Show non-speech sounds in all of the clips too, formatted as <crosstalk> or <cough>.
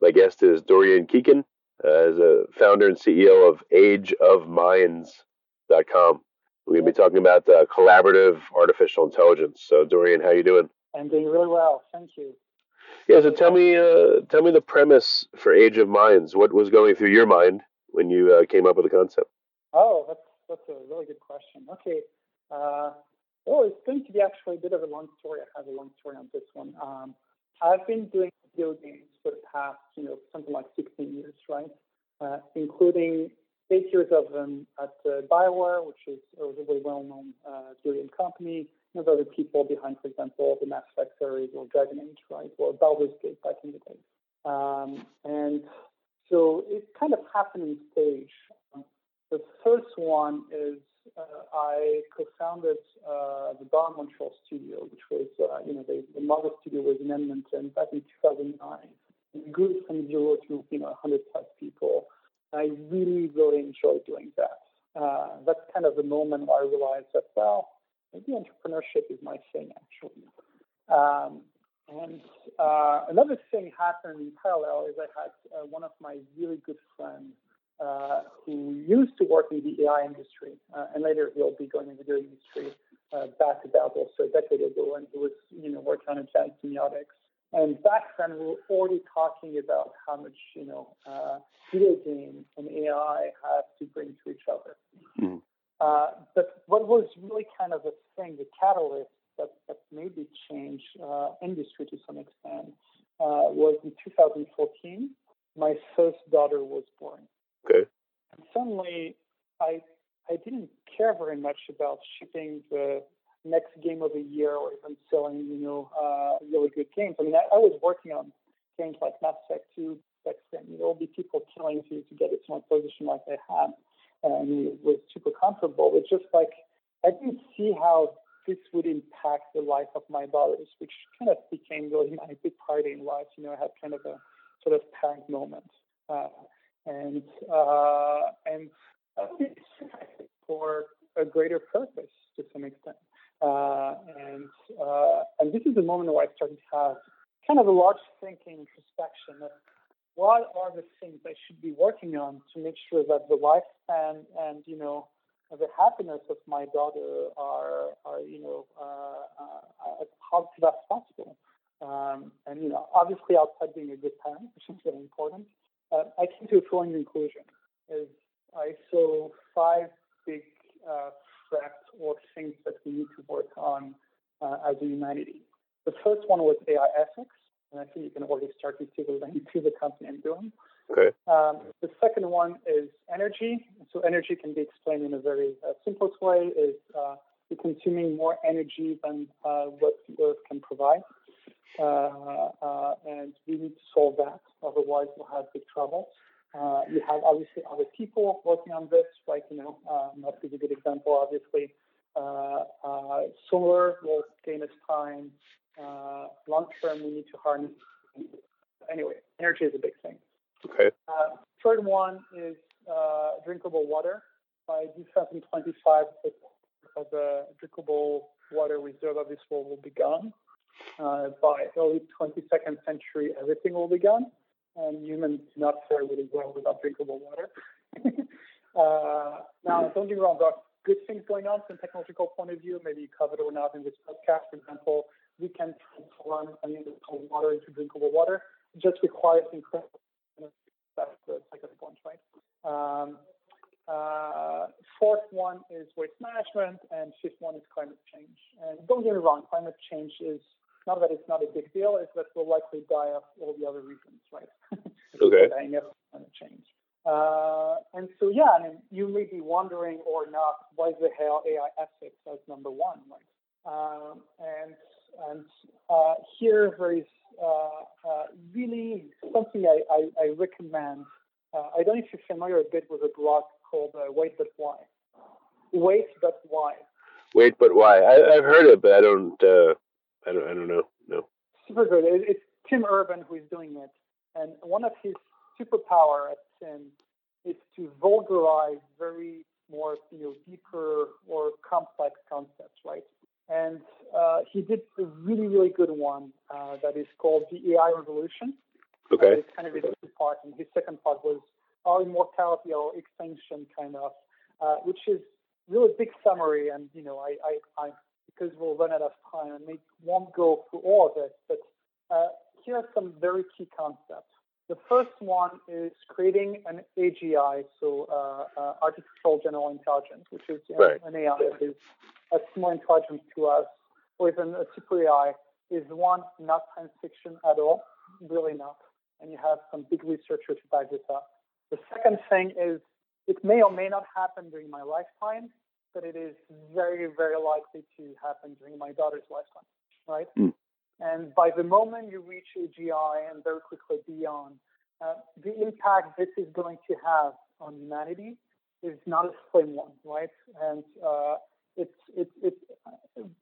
My guest is Dorian Keegan, uh, as a founder and CEO of AgeOfMinds.com. We're going to be talking about uh, collaborative artificial intelligence. So, Dorian, how are you doing? I'm doing really well, thank you. Yeah, so tell me, uh, tell me the premise for Age of Minds. What was going through your mind when you uh, came up with the concept? Oh, that's that's a really good question. Okay, uh, well, it's going to be actually a bit of a long story. I have a long story on this one. Um, I've been doing games for the past, you know, something like 16 years, right? Uh, including eight years of them at uh, Bioware, which is a really well-known uh, game company. There's other people behind, for example, the Mass Effect series or Dragon Age, right, or Baldur's Gate back in the day. Um, and so it kind of happened in stage. The first one is I co-founded uh, the Bar Montreal studio, which was, uh, you know, the, the mother studio was in Edmonton back in 2009. We grew from zero to, you know, 100 plus people. I really, really enjoyed doing that. Uh, that's kind of the moment where I realized that, well, maybe entrepreneurship is my thing, actually. Um, and uh, another thing happened in parallel is I had uh, one of my really good friends uh, who used to work in the AI industry, uh, and later he'll be going into the industry uh, back about also a decade ago, and he was, you know, working on advanced semiotics. And back then, we were already talking about how much, you know, uh, video games and AI have to bring to each other. Uh, but what was really kind of a thing, the catalyst that, that maybe changed uh, industry to some extent, was in 2014. My first daughter was born. Okay. And suddenly, I I didn't care very much about shipping the next game of the year or even selling, you know, uh, really good games. I mean, I, I was working on games like Mass Effect 2, back then. You know, there'll be people killing to to get it to my position like I had, and it was super comfortable. It's just like I didn't see how this would impact the life of my daughters, which kind of became really <laughs> my big party in life. You know, I had kind of a sort of parent moment. Uh, and uh, and for a greater purpose to some extent. Uh, and uh, and this is the moment where I started to have kind of a large thinking introspection of what are the things I should be working on to make sure that the lifespan and you know the happiness of my daughter are are you know uh, uh, as positive as possible. Um, and you know, obviously, outside being a good parent, which is very important, uh, I came to a following conclusion: is I saw five big uh, threats or things that we need to work on uh, as a humanity. The first one was AI ethics, and I think you can already start to see the link to the company I'm doing. Okay. Um, the second one is energy. So energy can be explained in a very uh, simplest way: is uh, we're consuming more energy than uh, what the Earth can provide. Uh, uh, and we need to solve that. Otherwise, we'll have big trouble. Uh, you have obviously other people working on this, like, you know, um, that is a good example, obviously. Uh, uh, solar will gain us time. Uh, long term, we need to harness. Anyway, energy is a big thing. Okay. third one is drinkable water. By 2025, the drinkable water reserve of this world will be gone. Uh, by early 22nd century, everything will be gone, and humans do not fare really well without drinkable water. <laughs> uh, now, don't get me wrong, there are good things going on from a technological point of view. Maybe covered or not in this podcast. For example, we can transform unusable water into drinkable water. It just requires incredible. That's the second point, right? Um, uh, fourth one is waste management, and fifth one is climate change. And don't get me wrong, climate change is not that it's not a big deal, it's that we'll likely die of all the other reasons, right? <laughs> okay. dying of climate change. Uh, and so, yeah, I mean, you may be wondering or not, why the hell AI ethics as number one, right? Um, and and uh, here there is uh, uh, really something I, I, I recommend. Uh, I don't know if you're familiar a bit with a blog called uh, Wait But Why. Wait But Why. Wait But Why. I, have heard it, but I don't. I don't. I don't know. No. Super good. It, it's Tim Urban who is doing it, and one of his superpower at Tim is to vulgarize very more, you know, deeper or complex concepts, right? And uh, he did a really, really good one uh, that is called the AI Revolution. Okay. Uh, it's kind of his part, and his second part was our immortality or extinction, kind of, uh, which is really big summary. And you know, I, I, I because we'll run out of time, and we won't go through all of it, but uh, here are some very key concepts. The first one is creating an AGI, so uh, uh, artificial general intelligence, which is you know, right. an AI that is a more intelligent to us, or even a super AI, is one not science fiction at all, really not. And you have some big researchers to back this up. The second thing is it may or may not happen during my lifetime, but it is very, very likely to happen during my daughter's lifetime, right? Mm. And by the moment you reach AGI and very quickly beyond, uh, the impact this is going to have on humanity is not a slim one, right? And uh, it's, it's, it's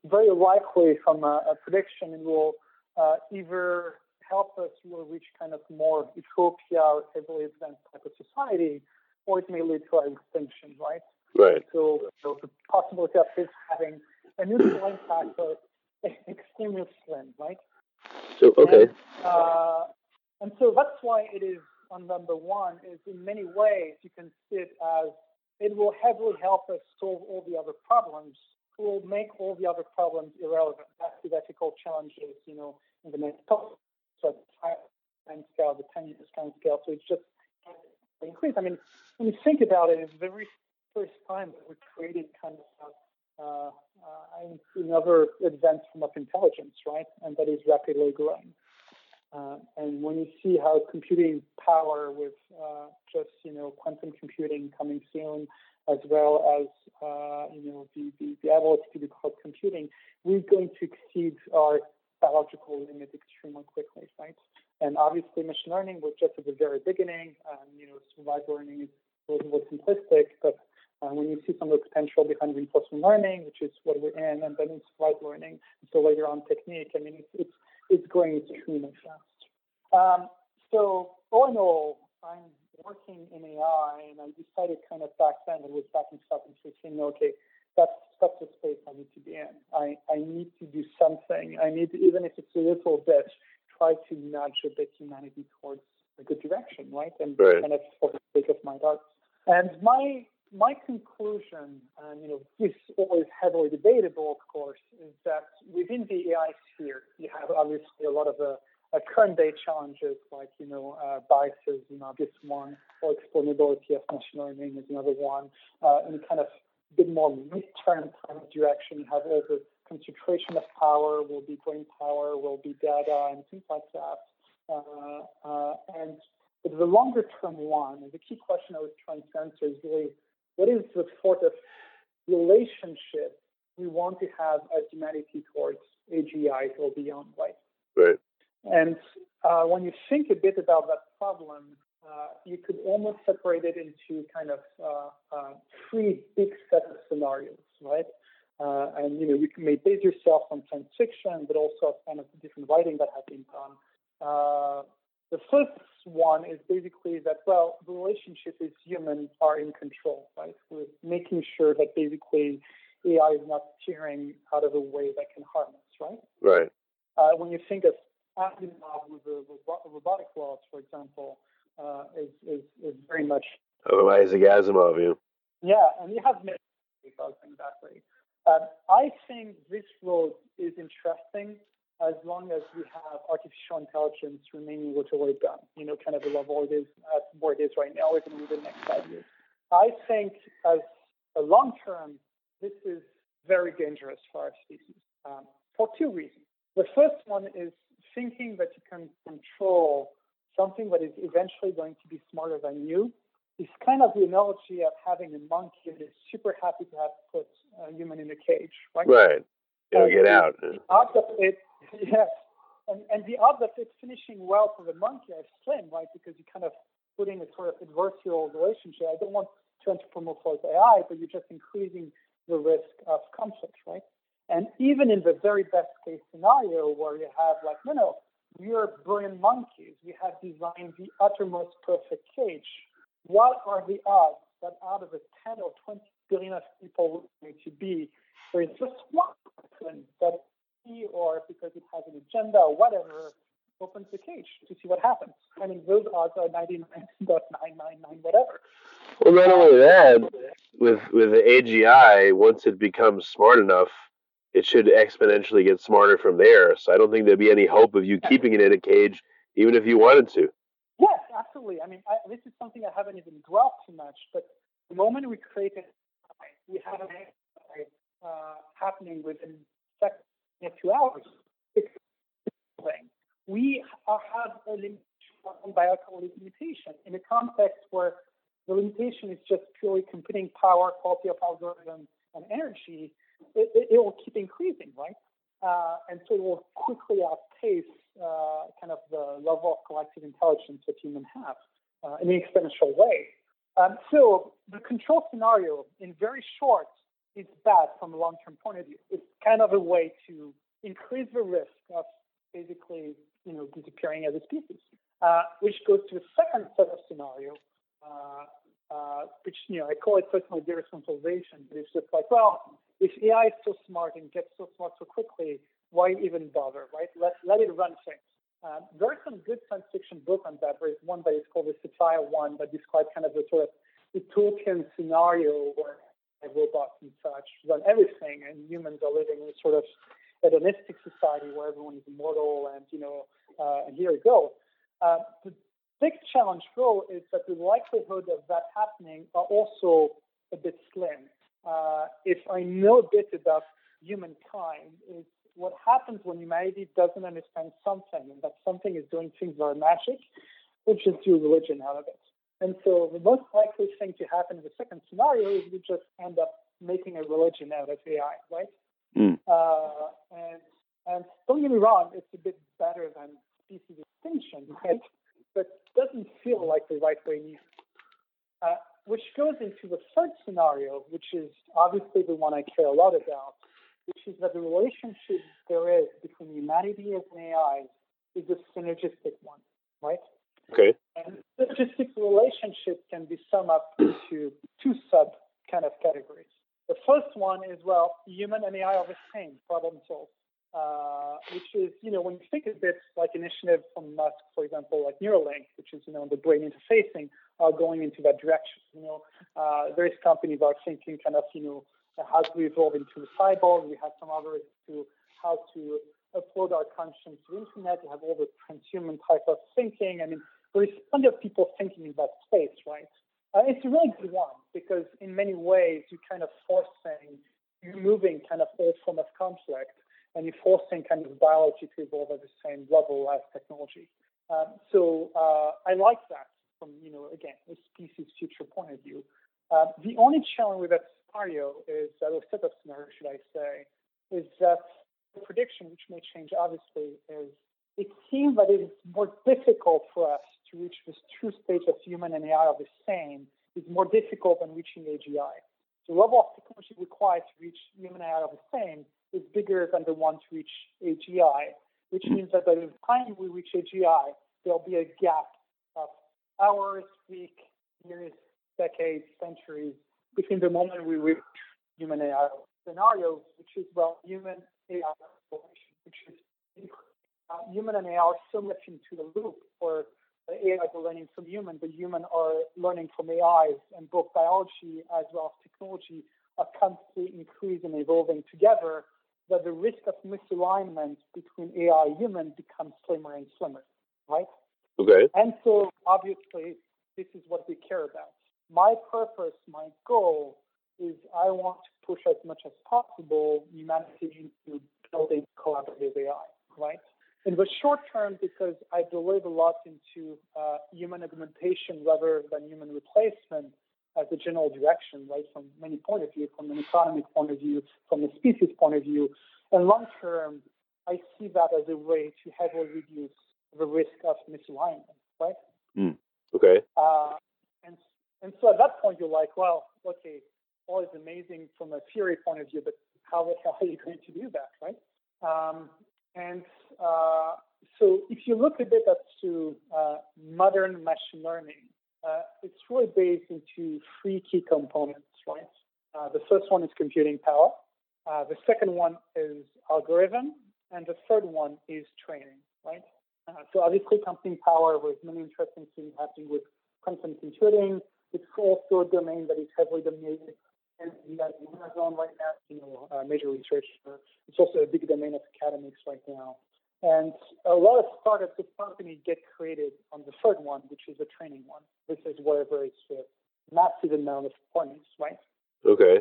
very likely from a, a prediction it will uh, either help us really reach kind of more utopia or heavily advanced type of society, or it may lead to our extinction, right? Right. So, so the possibility of this having a neutral impact but extremely slim, right? So okay. And, uh, and so that's why it is on number one. Is in many ways you can see it as it will heavily help us solve all the other problems. It will make all the other problems irrelevant. That's the ethical challenges, you know, in the next so time scale, the 10 years time scale. So it's just increase. I mean, when you think about it, it's very first time that we created kind of uh, uh, another advanced form of intelligence, right? And that is rapidly growing. Uh, and when you see how computing power with uh, just you know quantum computing coming soon, as well as uh, you know the, the, the, ability to do cloud computing, we're going to exceed our biological limit extremely quickly, right? And obviously, machine learning was just at the very beginning. Um, you know, supervised learning is a little simplistic, but uh, when you see some of the potential behind reinforcement learning, which is what we're in, and then survival learning, so later on technique, I mean, it's, it's it's growing extremely fast. Um, so all in all, I'm working in AI, and I decided kind of back then, it was back in 2016, okay, that's that's the space I need to be in. I, I need to do something. I need, to, even if it's a little bit, try to nudge a bit humanity towards a good direction, right? And right. kind of for the sake of my dogs. And my my conclusion, and you know, this is always heavily debatable, of course, is that within the AI sphere, you have obviously a lot of uh, uh, current day challenges like you know uh, biases, you know, this one, or explainability of machine learning is another one, uh, and kind of bit more midterm kind of direction. You have the concentration of power, will be brain power, will be data, and things like that. Uh, uh, and but the longer term one, the key question I was trying to answer is really what is the sort of relationship we want to have as humanity towards AGI or beyond, right? Right. And uh, when you think a bit about that problem, uh, you could almost separate it into kind of uh, uh three big set of scenarios, right? Uh, and you know, you may base yourself on science fiction, but also kind of the different writing that has been done. The first one is basically that, well, the relationship is humans are in control, right? We're making sure that basically AI is not steering out of a way that can harm us, right? Right. Uh, when you think of Asimov with the robotic laws, for example, uh, is, is, is very much. Oh, Isaac Asimov, yeah. Yeah, and you have many things that way. Uh, I think this road is interesting as long as we have artificial intelligence remaining what we've done, you know, kind of the level it is at where it is right now, even within the next five years. I think as a long term, this is very dangerous for our species um, for two reasons. The first one is thinking that you can control something that is eventually going to be smarter than you. It's kind of the analogy of having a monkey that is super happy to have put a human in a cage, right? Right. It'll get out. It, it, <laughs> yes. and, and the odds of it finishing well for the monkey are slim, right? Because you kind of put in a sort of adversarial relationship. I don't want to anthropomorphize AI, but you're just increasing the risk of conflict, right? And even in the very best case scenario where you have like, no, no, we are brilliant monkeys. We have designed the uttermost perfect cage. What are the odds that out of the 10 or 20 billion of people going to be, there is just one person that he or because it has an agenda or whatever opens the cage to see what happens. I mean, those odds are 99.999 whatever. Well, not only that, with with the AGI, once it becomes smart enough, it should exponentially get smarter from there. So I don't think there'd be any hope of you keeping it in a cage, even if you wanted to. Yes, absolutely. I mean, I, this is something I haven't even dwelt too much, but the moment we create it, we have an uh, happening within seconds, two hours. We have a limitation, on biological limitation in a context where the limitation is just purely computing power, quality of algorithm, and energy. It, it, it will keep increasing, right? Uh, and so it will quickly outpace uh, kind of the level of collective intelligence that humans have uh, in an exponential way. Um, so the control scenario, in very short, is bad from a long-term point of view. It's kind of a way to increase the risk of basically you know, disappearing as a species. Uh, which goes to the second set of scenario, uh, uh, which you know I call it personal deresponsibilization. It's just like, well, if AI is so smart and gets so smart so quickly, why even bother, right? Let let it run things. Uh, there are some good science fiction books on that. There is one that is called the Sophia One that describes kind of the sort of utopian scenario where robots and such run everything, and humans are living in sort of hedonistic society where everyone is immortal and you know uh, and here we go. Uh, the big challenge though is that the likelihood of that happening are also a bit slim. Uh, if I know a bit about humankind, is what happens when humanity doesn't understand something and that something is doing things that are magic, we'll just do religion out of it. And so the most likely thing to happen in the second scenario is we just end up making a religion out of AI, right? Mm. Uh, and and don't get me wrong, it's a bit better than species extinction, <laughs> right? But doesn't feel like the right way either. Uh, which goes into the third scenario, which is obviously the one I care a lot about, which is that the relationship there is between humanity and AI is a synergistic one, right? Okay. And synergistic relationship can be summed up into two sub kind of categories. The first one is, well, human and AI are the same, problem solved. Uh, which is, you know, when you think of bit like initiative from Musk, for example, like Neuralink, which is, you know, the brain interfacing, are going into that direction. You know, uh, various companies are thinking kind of, you know, how to evolve into a cyborg. We have some others to how to upload our conscience to the internet. We have all the transhuman type of thinking. I mean, there is plenty of people thinking in that space, right? Uh, it's a really good one because in many ways you're kind of forcing, removing kind of all form of conflict and you're forcing kind of biology to evolve at the same level as technology. Um, so uh, I like that from, you know, again, a species future point of view. Uh, the only challenge with that scenario is, uh, or set of scenario, should I say, is that the prediction, which may change obviously, is it seems that it is more difficult for us to reach this true state of human and AI are the same. is more difficult than reaching AGI. The level of technology required to reach human AI are the same, is bigger than the one to reach AGI, which means that by the time we reach AGI, there'll be a gap of hours, weeks, years, decades, centuries between the moment we reach human AI scenario, which is well, human AI which is uh, human and AI are so much into the loop, or the AI are learning from human, the human are learning from AIs, and both biology as well as technology are constantly increasing and evolving together that the risk of misalignment between AI and human becomes slimmer and slimmer, right? Okay. And so obviously, this is what we care about. My purpose, my goal is I want to push as much as possible humanity into building collaborative AI, right? In the short term, because I believe a lot into uh, human augmentation rather than human replacement, as a general direction, right, from many point of view, from an economic point of view, from a species point of view. And long term, I see that as a way to heavily reduce the risk of misalignment, right? Mm. Okay. Uh, and and so at that point, you're like, well, okay, all is amazing from a theory point of view, but how the hell are you going to do that, right? Um, and uh, so if you look a bit at to uh, modern machine learning, uh, it's really based into three key components, right? Uh, the first one is computing power. Uh, the second one is algorithm, and the third one is training, right? Uh, so obviously computing power with many interesting things happening with quantum computing. It's also a domain that is heavily dominated and have Amazon right now, you know, uh, major research. It's also a big domain of academics right now. And a lot of startups of companies get created on the third one, which is the training one. This is wherever it's a massive amount of points, right? Okay.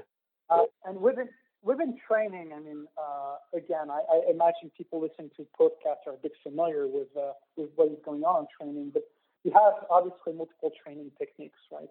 Uh, and within within training, I mean, uh, again, I, I, imagine people listening to podcasts are a bit familiar with uh, with what is going on in training, but you have obviously multiple training techniques, right?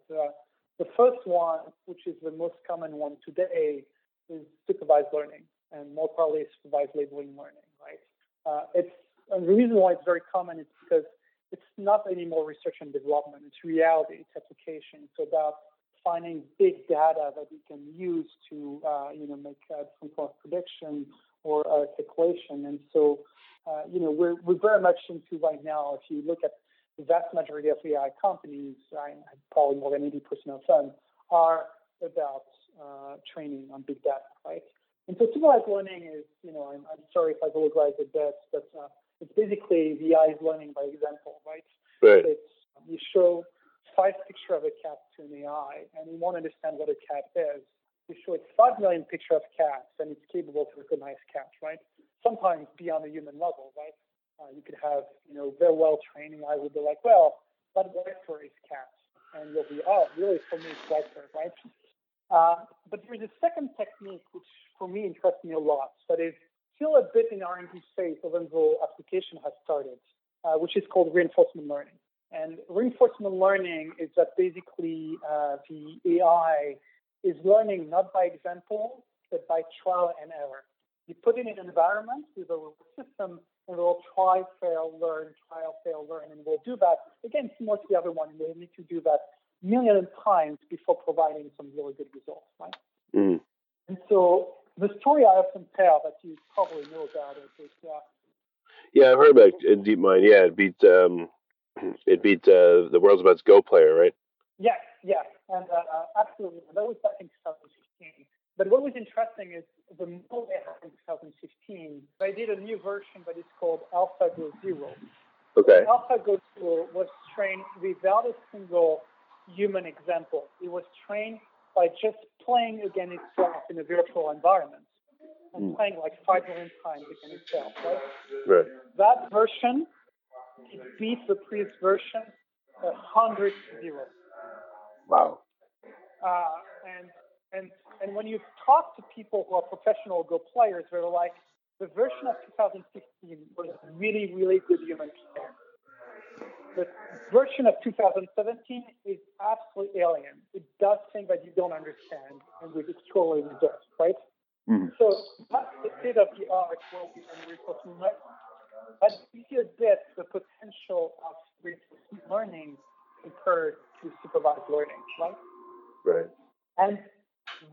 Uh, the first one, which is the most common one today, is supervised learning, and more probably supervised labeling learning, right? Uh, it's and the reason why it's very common is because it's not anymore research and development. It's reality. It's application. It's about finding big data that you can use to uh, you know make uh, some sort of prediction or articulation. And so uh, you know we're we're very much into right now. If you look at the vast majority of AI companies, probably more than 80% of them, are about uh, training on big data, right? And so supervised learning is, you know, I'm, I'm sorry if I vulgarize it bit, but uh, it's basically the eyes learning by example, right? Right. It's, you show five picture of a cat to an AI, and you want to understand what a cat is. You show it five million picture of cats, and it's capable to recognize cats, right? Sometimes beyond a human level, right? Uh, you could have, you know, very well training. I would be like, well, that vector is cats, and you'll be, oh, really? For me, it's vector, right? Uh, but there's a second technique which, for me, interests me a lot. That is still a bit in R&D phase, even though application has started, uh, which is called reinforcement learning. And reinforcement learning is that basically uh, the AI is learning not by example, but by trial and error. You put it in an environment with a system and we'll try, fail, learn, trial, fail, learn, and we'll do that. Again, similar to the other one, we need to do that million of times before providing some really good results, right? Mm. And so the story I often tell that you probably know about it is uh, yeah, I've heard about DeepMind. Yeah, it beat um, <clears throat> it beat uh, the world's best Go player, right? Yes, yes, and uh, absolutely. That was back in 2015. But what was interesting is the model they had in 2015, they did a new version that is called AlphaGo Zero. Okay. AlphaGo Zero was trained without a single human example. It was trained by just playing against itself in a virtual environment and mm. playing like five million times against itself, right? Right. That version it beats the previous version a hundred to zero. Wow. Uh, and and and when you talk to people who are professional Go players, they're like, the version of 2016 was really, really good human player the version of 2017 is absolutely alien. It does things that you don't understand, and with extraordinary results, right? Mm-hmm. So that's the state of the art we can reinforcement learning. But a bit the potential of reinforcement learning compared to supervised learning, right? Right. And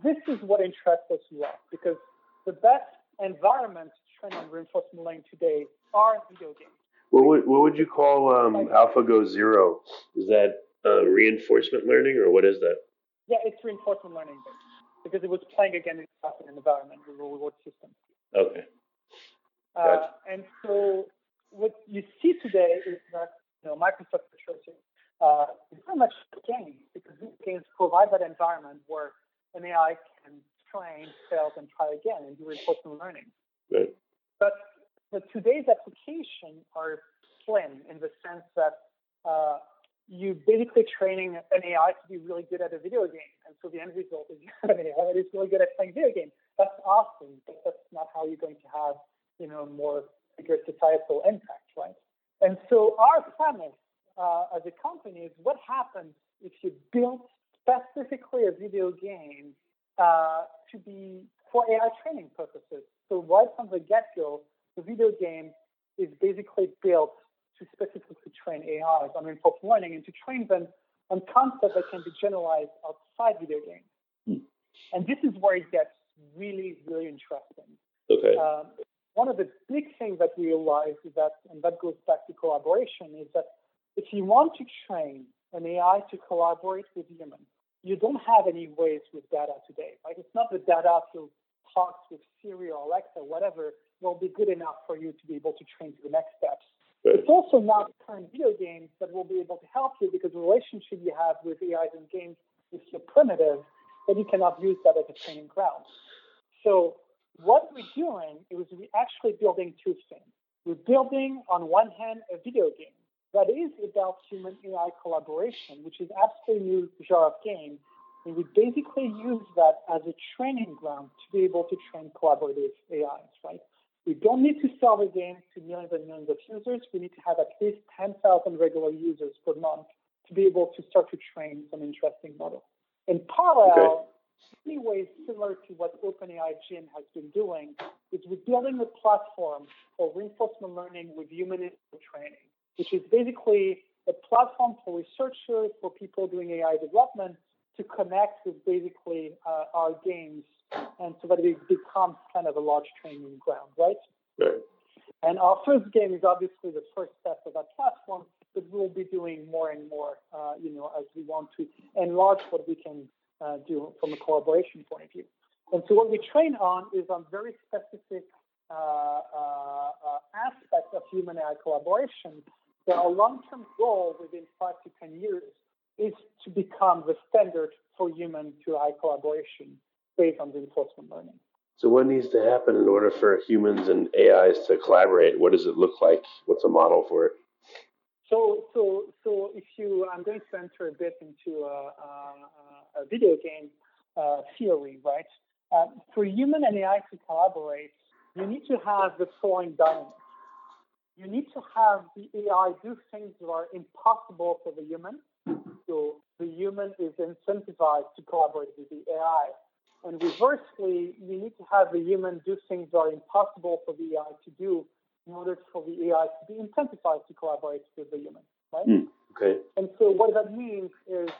this is what interests us a lot because the best environments trained on reinforcement learning today are video games. What would what would you call um, AlphaGo Zero? Is that uh, reinforcement learning, or what is that? Yeah, it's reinforcement learning because it was playing against itself in an environment with a reward system. Okay. Uh, and so what you see today is that you know Microsoft Patricia uh, is very much games because these games provide that environment where an AI can train, fail, and try again and do reinforcement learning. Right. But but today's applications are slim in the sense that uh, you basically training an AI to be really good at a video game, and so the end result is <laughs> you have an AI that is really good at playing video games. That's awesome, but that's not how you're going to have you know more bigger societal impact, right? And so our premise uh, as a company is what happens if you build specifically a video game uh, to be for AI training purposes. So right from the get-go, the video game is basically built to specifically train AIs on reinforcement learning and to train them on concepts that can be generalized outside video games. Hmm. And this is where it gets really, really interesting. Okay. Um, one of the big things that we realize is that, and that goes back to collaboration, is that if you want to train an AI to collaborate with humans, you don't have any ways with data today. Right? It's not the data to talk with Siri or Alexa, whatever, will be good enough for you to be able to train to the next steps. Right. It's also not current video games that will be able to help you because the relationship you have with AIs and games is so primitive that you cannot use that as a training ground. So what we're doing is we're actually building two things. We're building, on one hand, a video game that is about human AI collaboration, which is absolutely new genre of game. And we basically use that as a training ground to be able to train collaborative AIs, right? We don't need to sell the game to millions and millions of users. We need to have at least 10,000 regular users per month to be able to start to train some interesting models. In parallel, many ways similar to what OpenAI Gym has been doing, is we're building a platform for reinforcement learning with human training, which is basically a platform for researchers, for people doing AI development to connect with basically uh, our games and so that it becomes kind of a large training ground, right? Right. And our first game is obviously the first step of that platform, but we'll be doing more and more, uh, you know, as we want to enlarge what we can uh, do from a collaboration point of view. And so what we train on is on very specific uh, uh, uh aspects of human AI collaboration. So our long-term goal within five to 10 years is to become the standard for human to AI collaboration based on reinforcement learning. So, what needs to happen in order for humans and AIs to collaborate? What does it look like? What's a model for it? So, so, so if you, I'm going to enter a bit into a, a, a video game uh, theory, right? Uh, for human and AI to collaborate, you need to have the following dynamics. You need to have the AI do things that are impossible for the human. So the human is incentivized to collaborate with the AI. And reversely, you need to have the human do things that are impossible for the AI to do in order for the AI to be incentivized to collaborate with the human, right? Mm, okay. And so what that means is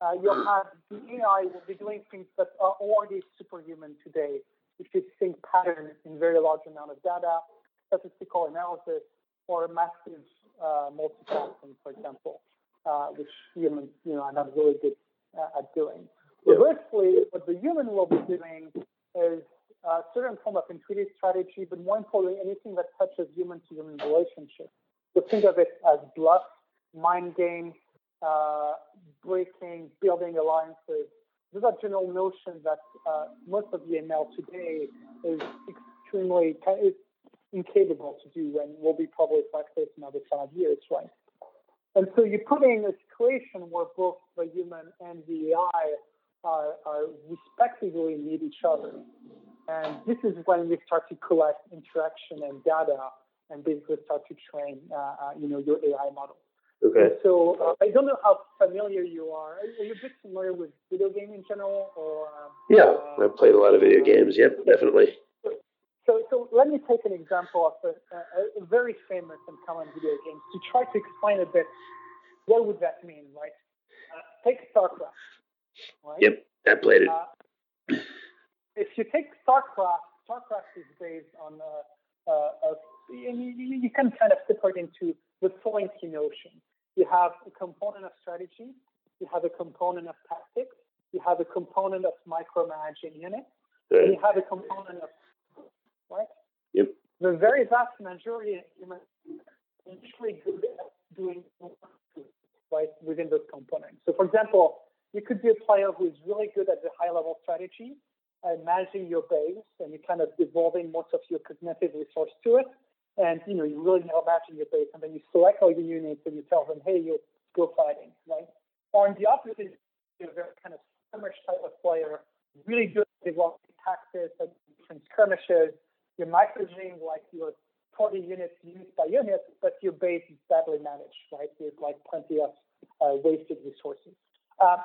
uh, you'll have the AI will be doing things that are already superhuman today, which is think patterns in very large amount of data, statistical analysis, or massive uh, multitasking, for example, uh, which humans, you know, are not really good uh, at doing. Reversely, what the human will be doing is a certain form of intuitive strategy, but more importantly, anything that touches human to human relationships. So think of it as bluff, mind games, uh, breaking, building alliances. These are general notions that uh, most of the ML today is extremely is incapable to do and will be probably in another five years, right? And so you're putting a situation where both the human and the AI are, are respectively need each other. And this is when we start to collect interaction and data and basically start to train, uh, uh, you know, your AI model. Okay. so uh, I don't know how familiar you are. Are you a bit familiar with video game in general, or? Um, yeah, uh, I've played a lot of video games. Yep, definitely. So, so let me take an example of a, a, very famous and common video game to try to explain a bit what would that mean, right? Uh, take StarCraft. Right? Yep, I played it. Uh, if you take StarCraft, StarCraft is based on a, a, a you, you can kind of separate into the following key notion. You have a component of strategy, you have a component of tactics, you have a component of micromanaging units, right. and you have a component of right. Yep. The very vast majority of humans are usually good at doing right within those components. So, for example, you could be a player who is really good at the high level strategy and managing your base and you're kind of devolving most of your cognitive resource to it. And you know, you really know managing your base and then you select all your units and you tell them, hey, you go fighting, right? Or in the opposite, you're a very kind of skirmish type of player, really good at developing tactics and different skirmishes. You're micromanaging like your 40 units used by unit, but your base is badly managed, right? There's like plenty of uh, wasted resources. Um,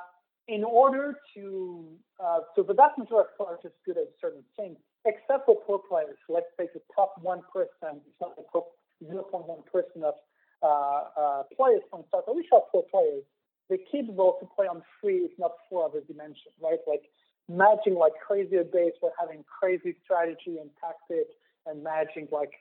in order to, uh, so the vast majority of players just good at certain things. except for poor players. Let's say the top 1%, it's not the top 0.1% of uh, uh, players from StarCraft, which are poor players, they're capable to play on three, if not four other dimensions, right? Like matching like crazy base for having crazy strategy and tactics and matching like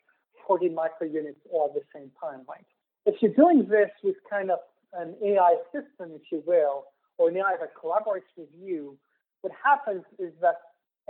40 micro units all at the same time, right? If you're doing this with kind of an AI system, if you will, or an AI that collaborates with you, what happens is that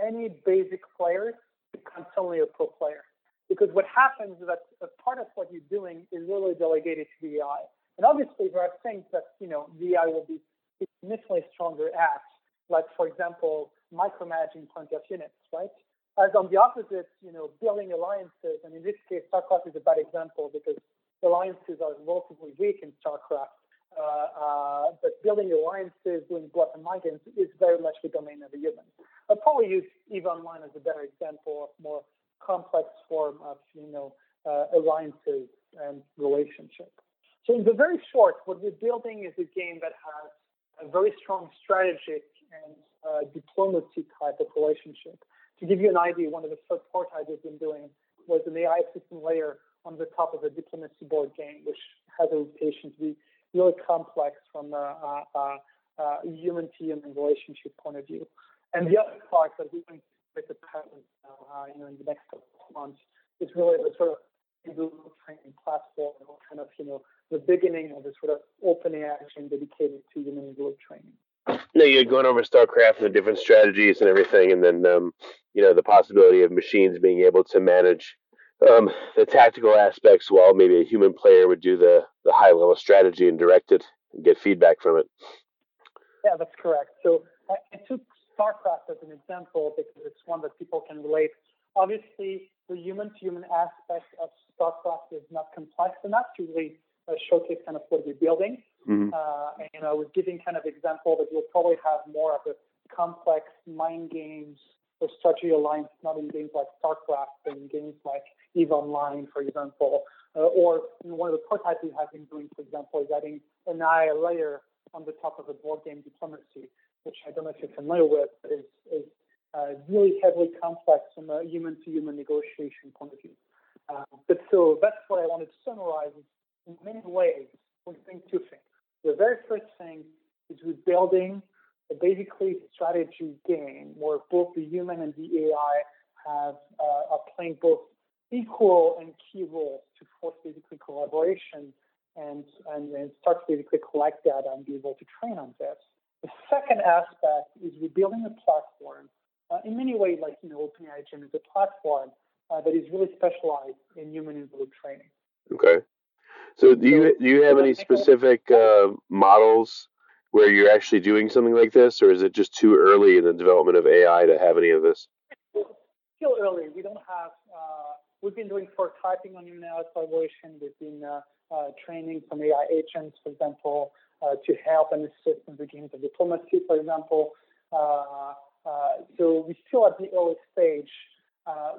any basic player becomes suddenly a pro player. Because what happens is that a part of what you're doing is really delegated to the AI. And obviously, there are things that you know the AI will be significantly stronger at, like for example, micromanaging plenty of units, right? As on the opposite, you know, building alliances, and in this case, StarCraft is a bad example because alliances are relatively weak in StarCraft. Uh, uh, but building alliances, doing bluff and mind is very much the domain of the human. I'll probably use EVE Online as a better example of more complex form of, you know, uh, alliances and relationship. So in the very short, what we're building is a game that has a very strong strategic and uh, diplomacy type of relationship. To give you an idea, one of the first prototypes we've been doing was an AI system layer on the top of a diplomacy board game, which has a reputation to be really complex from a, a, a human-to-human relationship point of view. And the other part that we're going to the patent uh, you know, in the next couple of months is really the sort of Google training platform, kind of, you know, the beginning of a sort of open action dedicated to human the training. No, you're going over StarCraft and the different strategies and everything, and then um, you know the possibility of machines being able to manage um, the tactical aspects while maybe a human player would do the, the high level strategy and direct it and get feedback from it. Yeah, that's correct. So I, took StarCraft as an example because it's one that people can relate. Obviously, the human to human aspect of StarCraft is not complex enough to really uh, showcase kind of what we're building. Mm-hmm. Uh, and I was giving kind of example that you'll probably have more of a complex mind games or strategy alliance, not in games like StarCraft, but in games like EVE Online, for example. Uh, or one of the prototypes we have been doing, for example, is adding an AI layer on the top of a board game diplomacy, which I don't know if you're familiar with, but is, is uh, really heavily complex from a human-to-human negotiation point of view. Uh, but so that's what I wanted to summarize. In many ways, we're doing two things. The very first thing is we're building a basically strategy game where both the human and the AI have uh, are playing both equal and key roles to force basically collaboration and, and, and start to basically collect data and be able to train on this. The second aspect is we're building a platform. Uh, in many ways, like you know, OpenAI Gym is a platform uh, that is really specialized in human-in-the-loop training. Okay. So do you do you have any specific uh, models where you're actually doing something like this, or is it just too early in the development of AI to have any of this? Still early. We don't have. Uh, we've been doing prototyping on AI collaboration. We've been uh, uh, training some AI agents, for example, uh, to help and assist in the games of diplomacy, for example. Uh, so we're still at the early stage.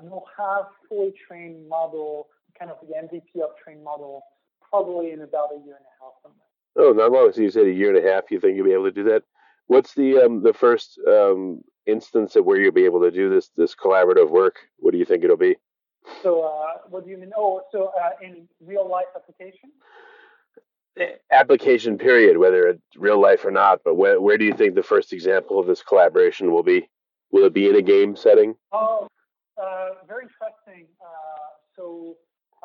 we'll have fully trained model, kind of the MVP of trained model probably in about a year and a half from now. Oh, not long. So you said a year and a half. You think you'll be able to do that? What's the um, the first um, instance of where you'll be able to do this this collaborative work? What do you think it'll be? So, uh, what do you mean? Oh, so uh, in real life application? Application period, whether it's real life or not. But where where do you think the first example of this collaboration will be? Will it be in a game setting? Oh, uh, very interesting. Uh, so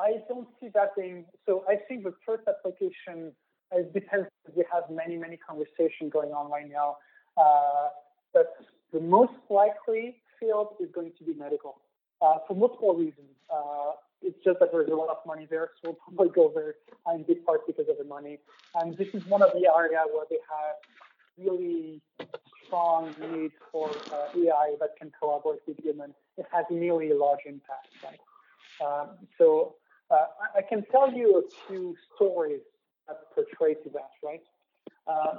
I don't see that being so. I think the first application it depends. We have many many conversations going on right now, uh, but the most likely field is going to be medical uh, for multiple reasons. Uh, it's just that there's a lot of money there, so we'll probably go there in big part because of the money. And this is one of the areas where they have really strong need for uh, AI that can collaborate with humans. It has really a large impact, right? Um, so uh, I can tell you a few stories that portray to that, right? Uh,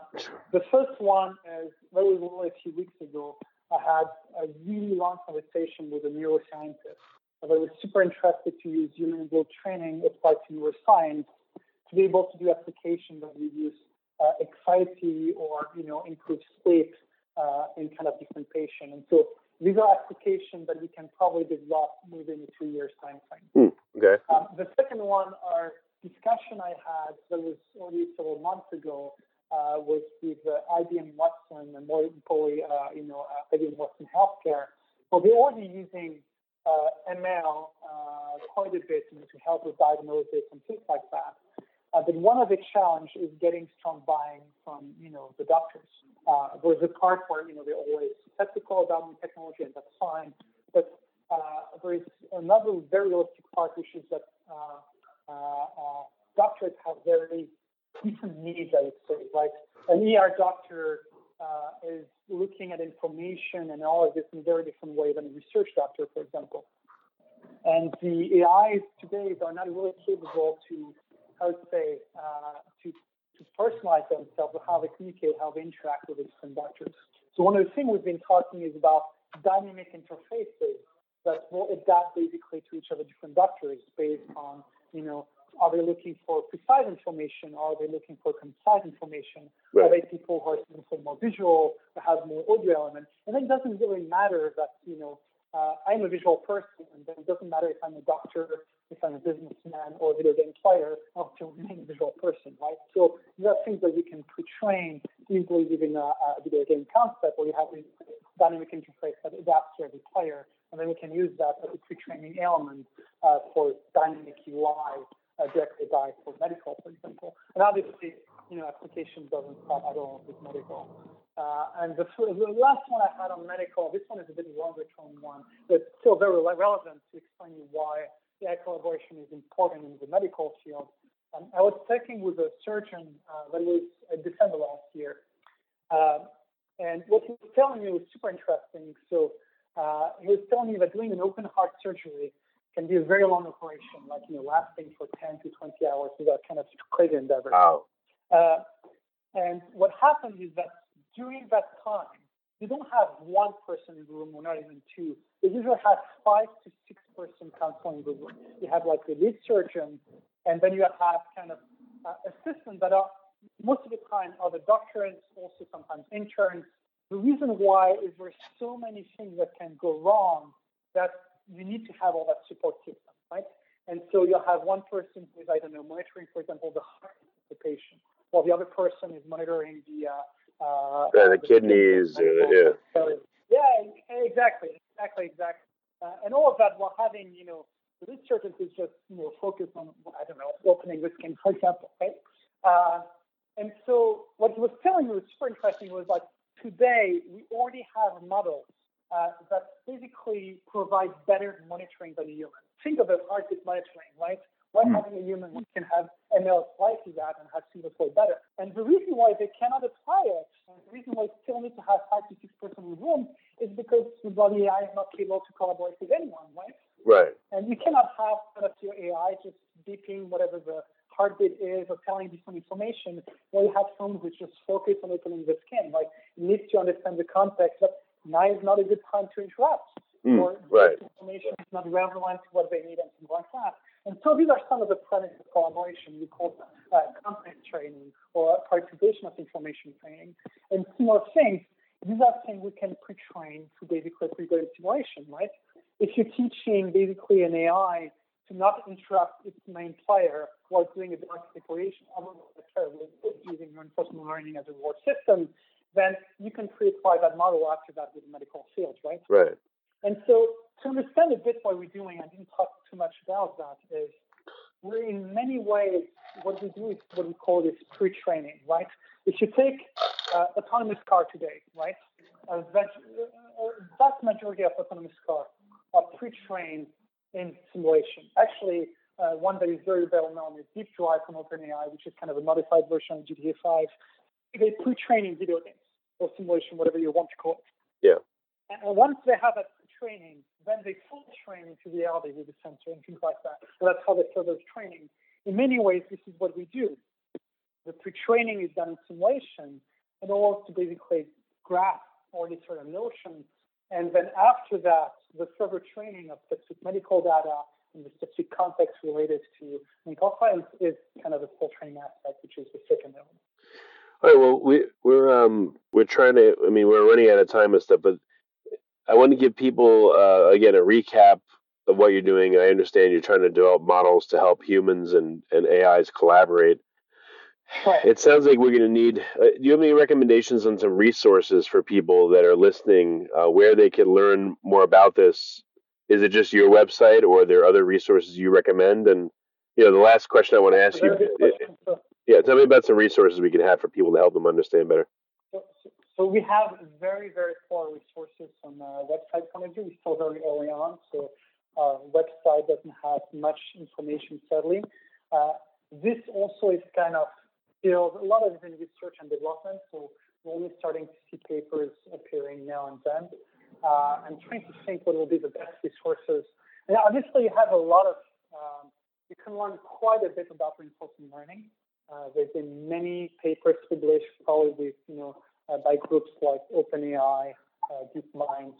the first one is very well a few weeks ago. I had a really long conversation with a neuroscientist. I was super interested to use human in training applied to neuroscience to be able to do applications that reduce uh, anxiety or you know improve sleep uh, in kind of different patients. And so these are applications that we can probably develop within a two years time frame. Hmm, okay. Um, the second one are discussion I had that was only several months ago uh, was with uh, IBM Watson and more importantly, uh, you know, uh, IBM Watson Healthcare. Well, they're already using uh, ML uh, quite a bit you know, to help with diagnosis and things like that. But one of the challenges is getting strong buying from, you know, the doctors. Uh, there's a part where, you know, they're always skeptical about new technology, and that's fine. But there is another very realistic part, which is that uh, uh, uh, doctors have very different needs, I would say. Like an ER doctor is looking at information and all of this in a very different way than a research doctor, for example. And the AIs today are not really capable to I would say, to, to personalize themselves, how they communicate, how they interact with its conductors. So one of the things we've been talking is about dynamic interfaces that will adapt basically to each of the different doctors based on, you know, are they looking for precise information? Or are they looking for concise information? Right. Are they people who are for more visual, that have more audio elements? And it doesn't really matter that, you know, uh, I'm a visual person, and it doesn't matter if I'm a doctor, if I'm a businessman, or a video game player, I'll still remain a visual person, right? So these are things that you can pre-train easily within a, a video game concept where you have a dynamic interface that adapts to every player, and then we can use that as a pre-training element uh, for dynamic UI uh, directly by for medical, for example. And obviously, you know, application doesn't stop at all with medical. Uh, and the, the, last one I had on medical, this one is a bit longer term one, but still very relevant to explain you why AI collaboration is important in the medical field. Um, I was talking with a surgeon uh, that was in December last year, uh, and what he was telling me was super interesting. So uh, he was telling me that doing an open heart surgery can be a very long operation, like you know, lasting for 10 to 20 hours without kind of crazy endeavor. Wow. Uh, and what happens is that during that time, you don't have one person in the room or not even two. They usually have five to six person council in the room. You have like the lead surgeon, and then you have kind of uh, assistants that are most of the time are the doctors, also sometimes interns. The reason why is there's so many things that can go wrong that you need to have all that support system, right? And so you'll have one person who is, I don't know, monitoring, for example, the heart of the patient, while the other person is monitoring the uh, uh, yeah, the, the kidneys, uh, yeah. yeah, exactly, exactly, exactly. Uh, and all of that while having, you know, the surgeon is just, you know, focused on, I don't know, opening the skin, for example, right? Uh, and so what he was telling me was super interesting was like, today we already have models uh, that basically provide better monitoring than a human. Think of it heartbeat monitoring, right? Why mm. having a human can have ML slice that and have single flow better? And the reason why they cannot apply it, and the reason why still need to have five to six person in the room, is because the body AI is not capable to collaborate with anyone, right? Right. And you cannot have kind of your AI just beeping whatever the heartbeat is or telling you some information while you have someone who's just focused on opening the skin. Like, you need to understand the context but now is not a good time to interrupt. Mm, or right. information is not relevant to what they need and things like that. And so these are some of the premises of collaboration. We call uh, content training or participation of information training. And similar things, these are things we can pre-train to basically pre-graded simulation, right? If you're teaching basically an AI to not interrupt its main player while doing a dark separation, using reinforcement learning as a reward system, then you can pre-apply that model after that with the medical field, right? Right. And so to understand a bit what we're doing, I didn't talk too much about that, is we're in many ways, what we do is what we call this pre-training, right? If you take uh, autonomous car today, right? A vast majority of autonomous cars are pre-trained in simulation. Actually, uh, one that is very well known is Deep Drive from OpenAI, which is kind of a modified version of GTA 5. They pre-train in video games or simulation, whatever you want to call it. Yeah. And once they have that training, then they full train into reality with the sensor and things like that. So that's how they further training. In many ways, this is what we do. The pre-training is done in simulation in order to basically grasp all these sort of notions. And then after that, the further training of specific medical data and the specific context related to mental science is kind of the full training aspect, which is the second element. All right. Well, we we're um we're trying to. I mean, we're running out of time and stuff, but I want to give people uh, again a recap of what you're doing. I understand you're trying to develop models to help humans and, and AIs collaborate. It sounds like we're going to need. Uh, do you have any recommendations on some resources for people that are listening, uh, where they can learn more about this? Is it just your website, or are there other resources you recommend? And you know, the last question I want to ask you. Yeah, tell me about some resources we can have for people to help them understand better. So, so we have very, very poor resources on the website point of view. We're still very early on, so our website doesn't have much information, sadly. Uh, this also is kind of still a lot of it in research and development, so we're only starting to see papers appearing now and then. Uh, I'm trying to think what will be the best resources. And obviously, you have a lot of, um, you can learn quite a bit about reinforcement learning. Uh, there's been many papers published, probably you know, uh, by groups like OpenAI, uh, DeepMind.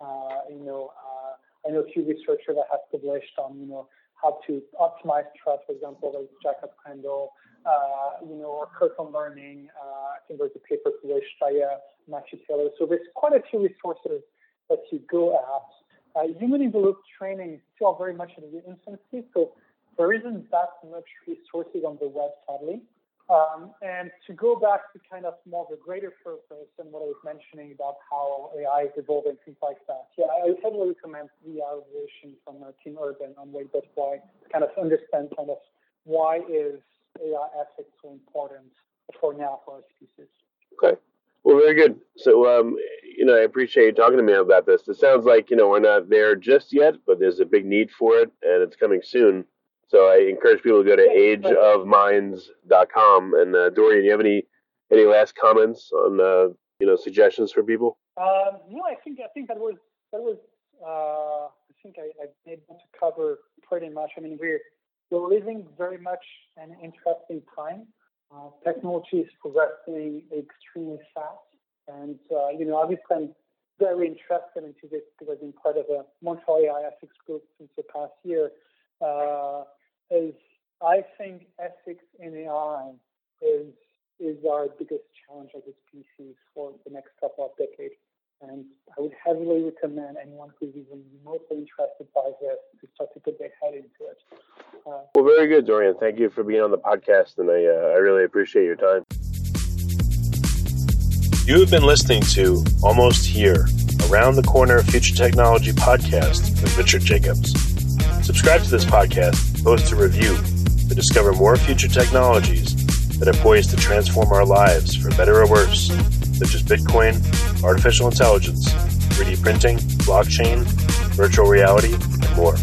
Uh, you know, uh, I know a few researchers that have published on, you know, how to optimize trust, for example, like Jacob Crandall, uh, you know, or Curtin Learning. Uh, I think there's a paper published by uh, Matthew Taylor. So there's quite a few resources that you go at. Uh, human in the loop training is still very much in the infancy, so there isn't that much resources on the web, sadly. Um, and to go back to kind of more of a greater purpose and what I was mentioning about how AI is evolving, things like that. Yeah, I would heavily recommend the evaluation from uh, Tim Urban on Wait to kind of understand kind of why is AI ethics so important for now for our species. Okay. Well, very good. So, um, you know, I appreciate you talking to me about this. It sounds like, you know, we're not there just yet, but there's a big need for it and it's coming soon. So I encourage people to go to ageofminds.com. And uh, Dorian, do you have any any last comments on uh, you know suggestions for people? Um, no, I think I think that was that was uh, I think I, I've been able to cover pretty much. I mean, we're we're living very much an interesting time. Uh, technology is progressing extremely fast, and uh, you know, obviously, I'm very interested into this because I've been part of a Montreal AI ethics group since the past year. Uh, is I think ethics in AI is is our biggest challenge as a species for the next couple of decades. And I would heavily recommend anyone who's even remotely interested by this to start to put their head into it. Uh, well, very good, Dorian. Thank you for being on the podcast, and I, uh, I really appreciate your time. You have been listening to Almost Here, Around the Corner Future Technology podcast with Richard Jacobs. Subscribe to this podcast, post a review to discover more future technologies that are poised to transform our lives for better or worse, such as Bitcoin, artificial intelligence, 3D printing, blockchain, virtual reality, and more.